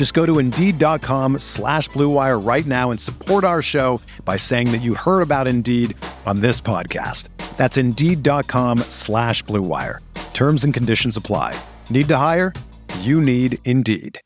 Just go to Indeed.com slash BlueWire right now and support our show by saying that you heard about Indeed on this podcast. That's Indeed.com slash BlueWire. Terms and conditions apply. Need to hire? You need Indeed.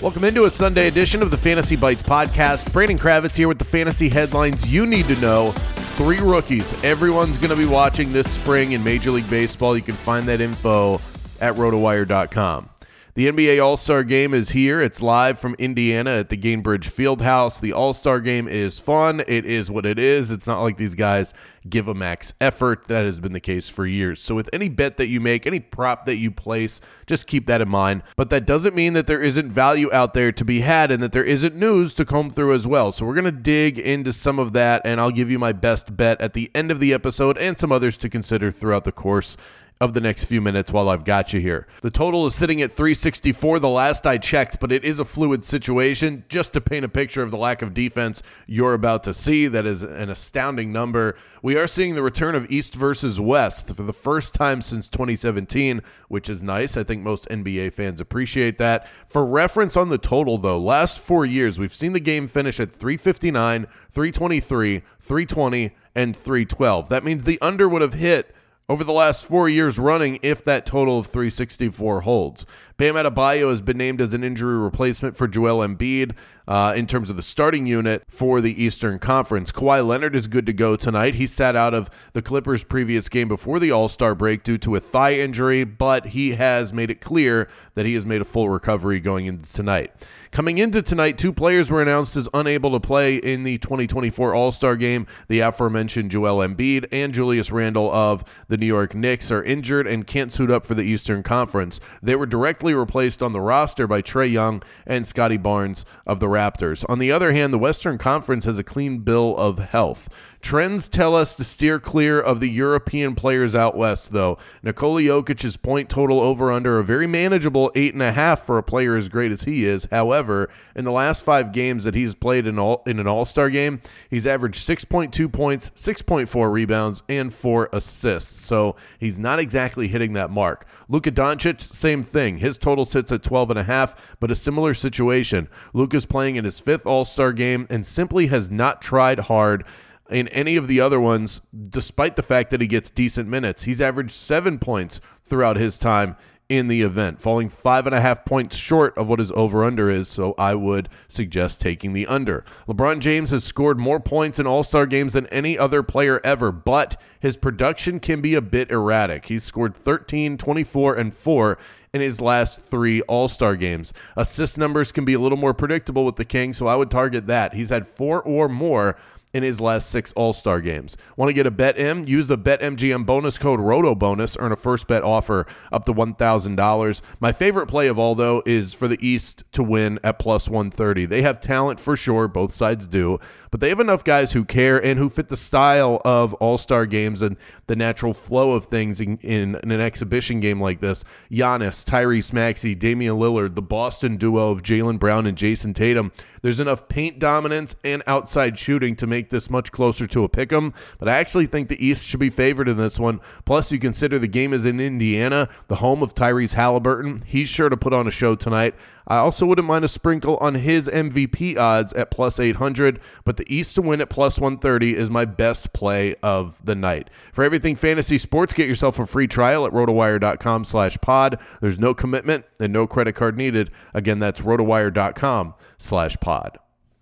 Welcome into a Sunday edition of the Fantasy Bites podcast. Brandon Kravitz here with the fantasy headlines you need to know. Three rookies everyone's going to be watching this spring in Major League Baseball. You can find that info at rotowire.com. The NBA All Star Game is here. It's live from Indiana at the Gainbridge Fieldhouse. The All Star Game is fun. It is what it is. It's not like these guys give a max effort. That has been the case for years. So, with any bet that you make, any prop that you place, just keep that in mind. But that doesn't mean that there isn't value out there to be had and that there isn't news to comb through as well. So, we're going to dig into some of that, and I'll give you my best bet at the end of the episode and some others to consider throughout the course of the next few minutes while I've got you here. The total is sitting at 364 the last I checked, but it is a fluid situation. Just to paint a picture of the lack of defense you're about to see, that is an astounding number. We are seeing the return of East versus West for the first time since 2017, which is nice. I think most NBA fans appreciate that. For reference on the total, though, last four years, we've seen the game finish at 359, 323, 320, and 312. That means the under would have hit over the last four years running if that total of 364 holds. Bam Adebayo has been named as an injury replacement for Joel Embiid uh, in terms of the starting unit for the Eastern Conference. Kawhi Leonard is good to go tonight. He sat out of the Clippers' previous game before the All Star break due to a thigh injury, but he has made it clear that he has made a full recovery going into tonight. Coming into tonight, two players were announced as unable to play in the 2024 All Star game. The aforementioned Joel Embiid and Julius Randle of the New York Knicks are injured and can't suit up for the Eastern Conference. They were directly replaced on the roster by Trae Young and Scottie Barnes of the Raptors. On the other hand, the Western Conference has a clean bill of health. Trends tell us to steer clear of the European players out west, though. Nikola Jokic's point total over under a very manageable eight and a half for a player as great as he is. However, in the last five games that he's played in all in an All Star game, he's averaged six point two points, six point four rebounds, and four assists. So he's not exactly hitting that mark. Luka Doncic, same thing. His total sits at 12 and a half, but a similar situation. Luka's playing in his fifth All Star game and simply has not tried hard in any of the other ones, despite the fact that he gets decent minutes. He's averaged seven points throughout his time in the event, falling five and a half points short of what his over under is. So I would suggest taking the under. LeBron James has scored more points in All Star games than any other player ever, but his production can be a bit erratic. He's scored 13, 24, and 4 in his last three All Star games. Assist numbers can be a little more predictable with the King, so I would target that. He's had four or more in his last six All Star games. Want to get a bet in? Use the BetMGM bonus code ROTOBONUS. Earn a first bet offer up to $1,000. My favorite play of all, though, is for the East to win at plus 130. They have talent for sure, both sides do, but they have enough guys who care and who fit the style of All Star games and the natural flow of things in, in, in, an exhibition game like this. Giannis, Tyrese Maxey, Damian Lillard, the Boston duo of Jaylen Brown and Jayson Tatum. There's enough paint dominance and outside shooting to make this much closer to a pick 'em, but I actually think the East should be favored in this one. Plus, you consider the game is in Indiana, the home of Tyrese Halliburton. He's sure to put on a show tonight. I also wouldn't mind a sprinkle on his MVP odds at plus 800, but the East to win at plus 130 is my best play of the night. For everything fantasy sports, get yourself a free trial at rotowire.com slash pod. There's no commitment and no credit card needed. Again, that's rotowire.com slash pod.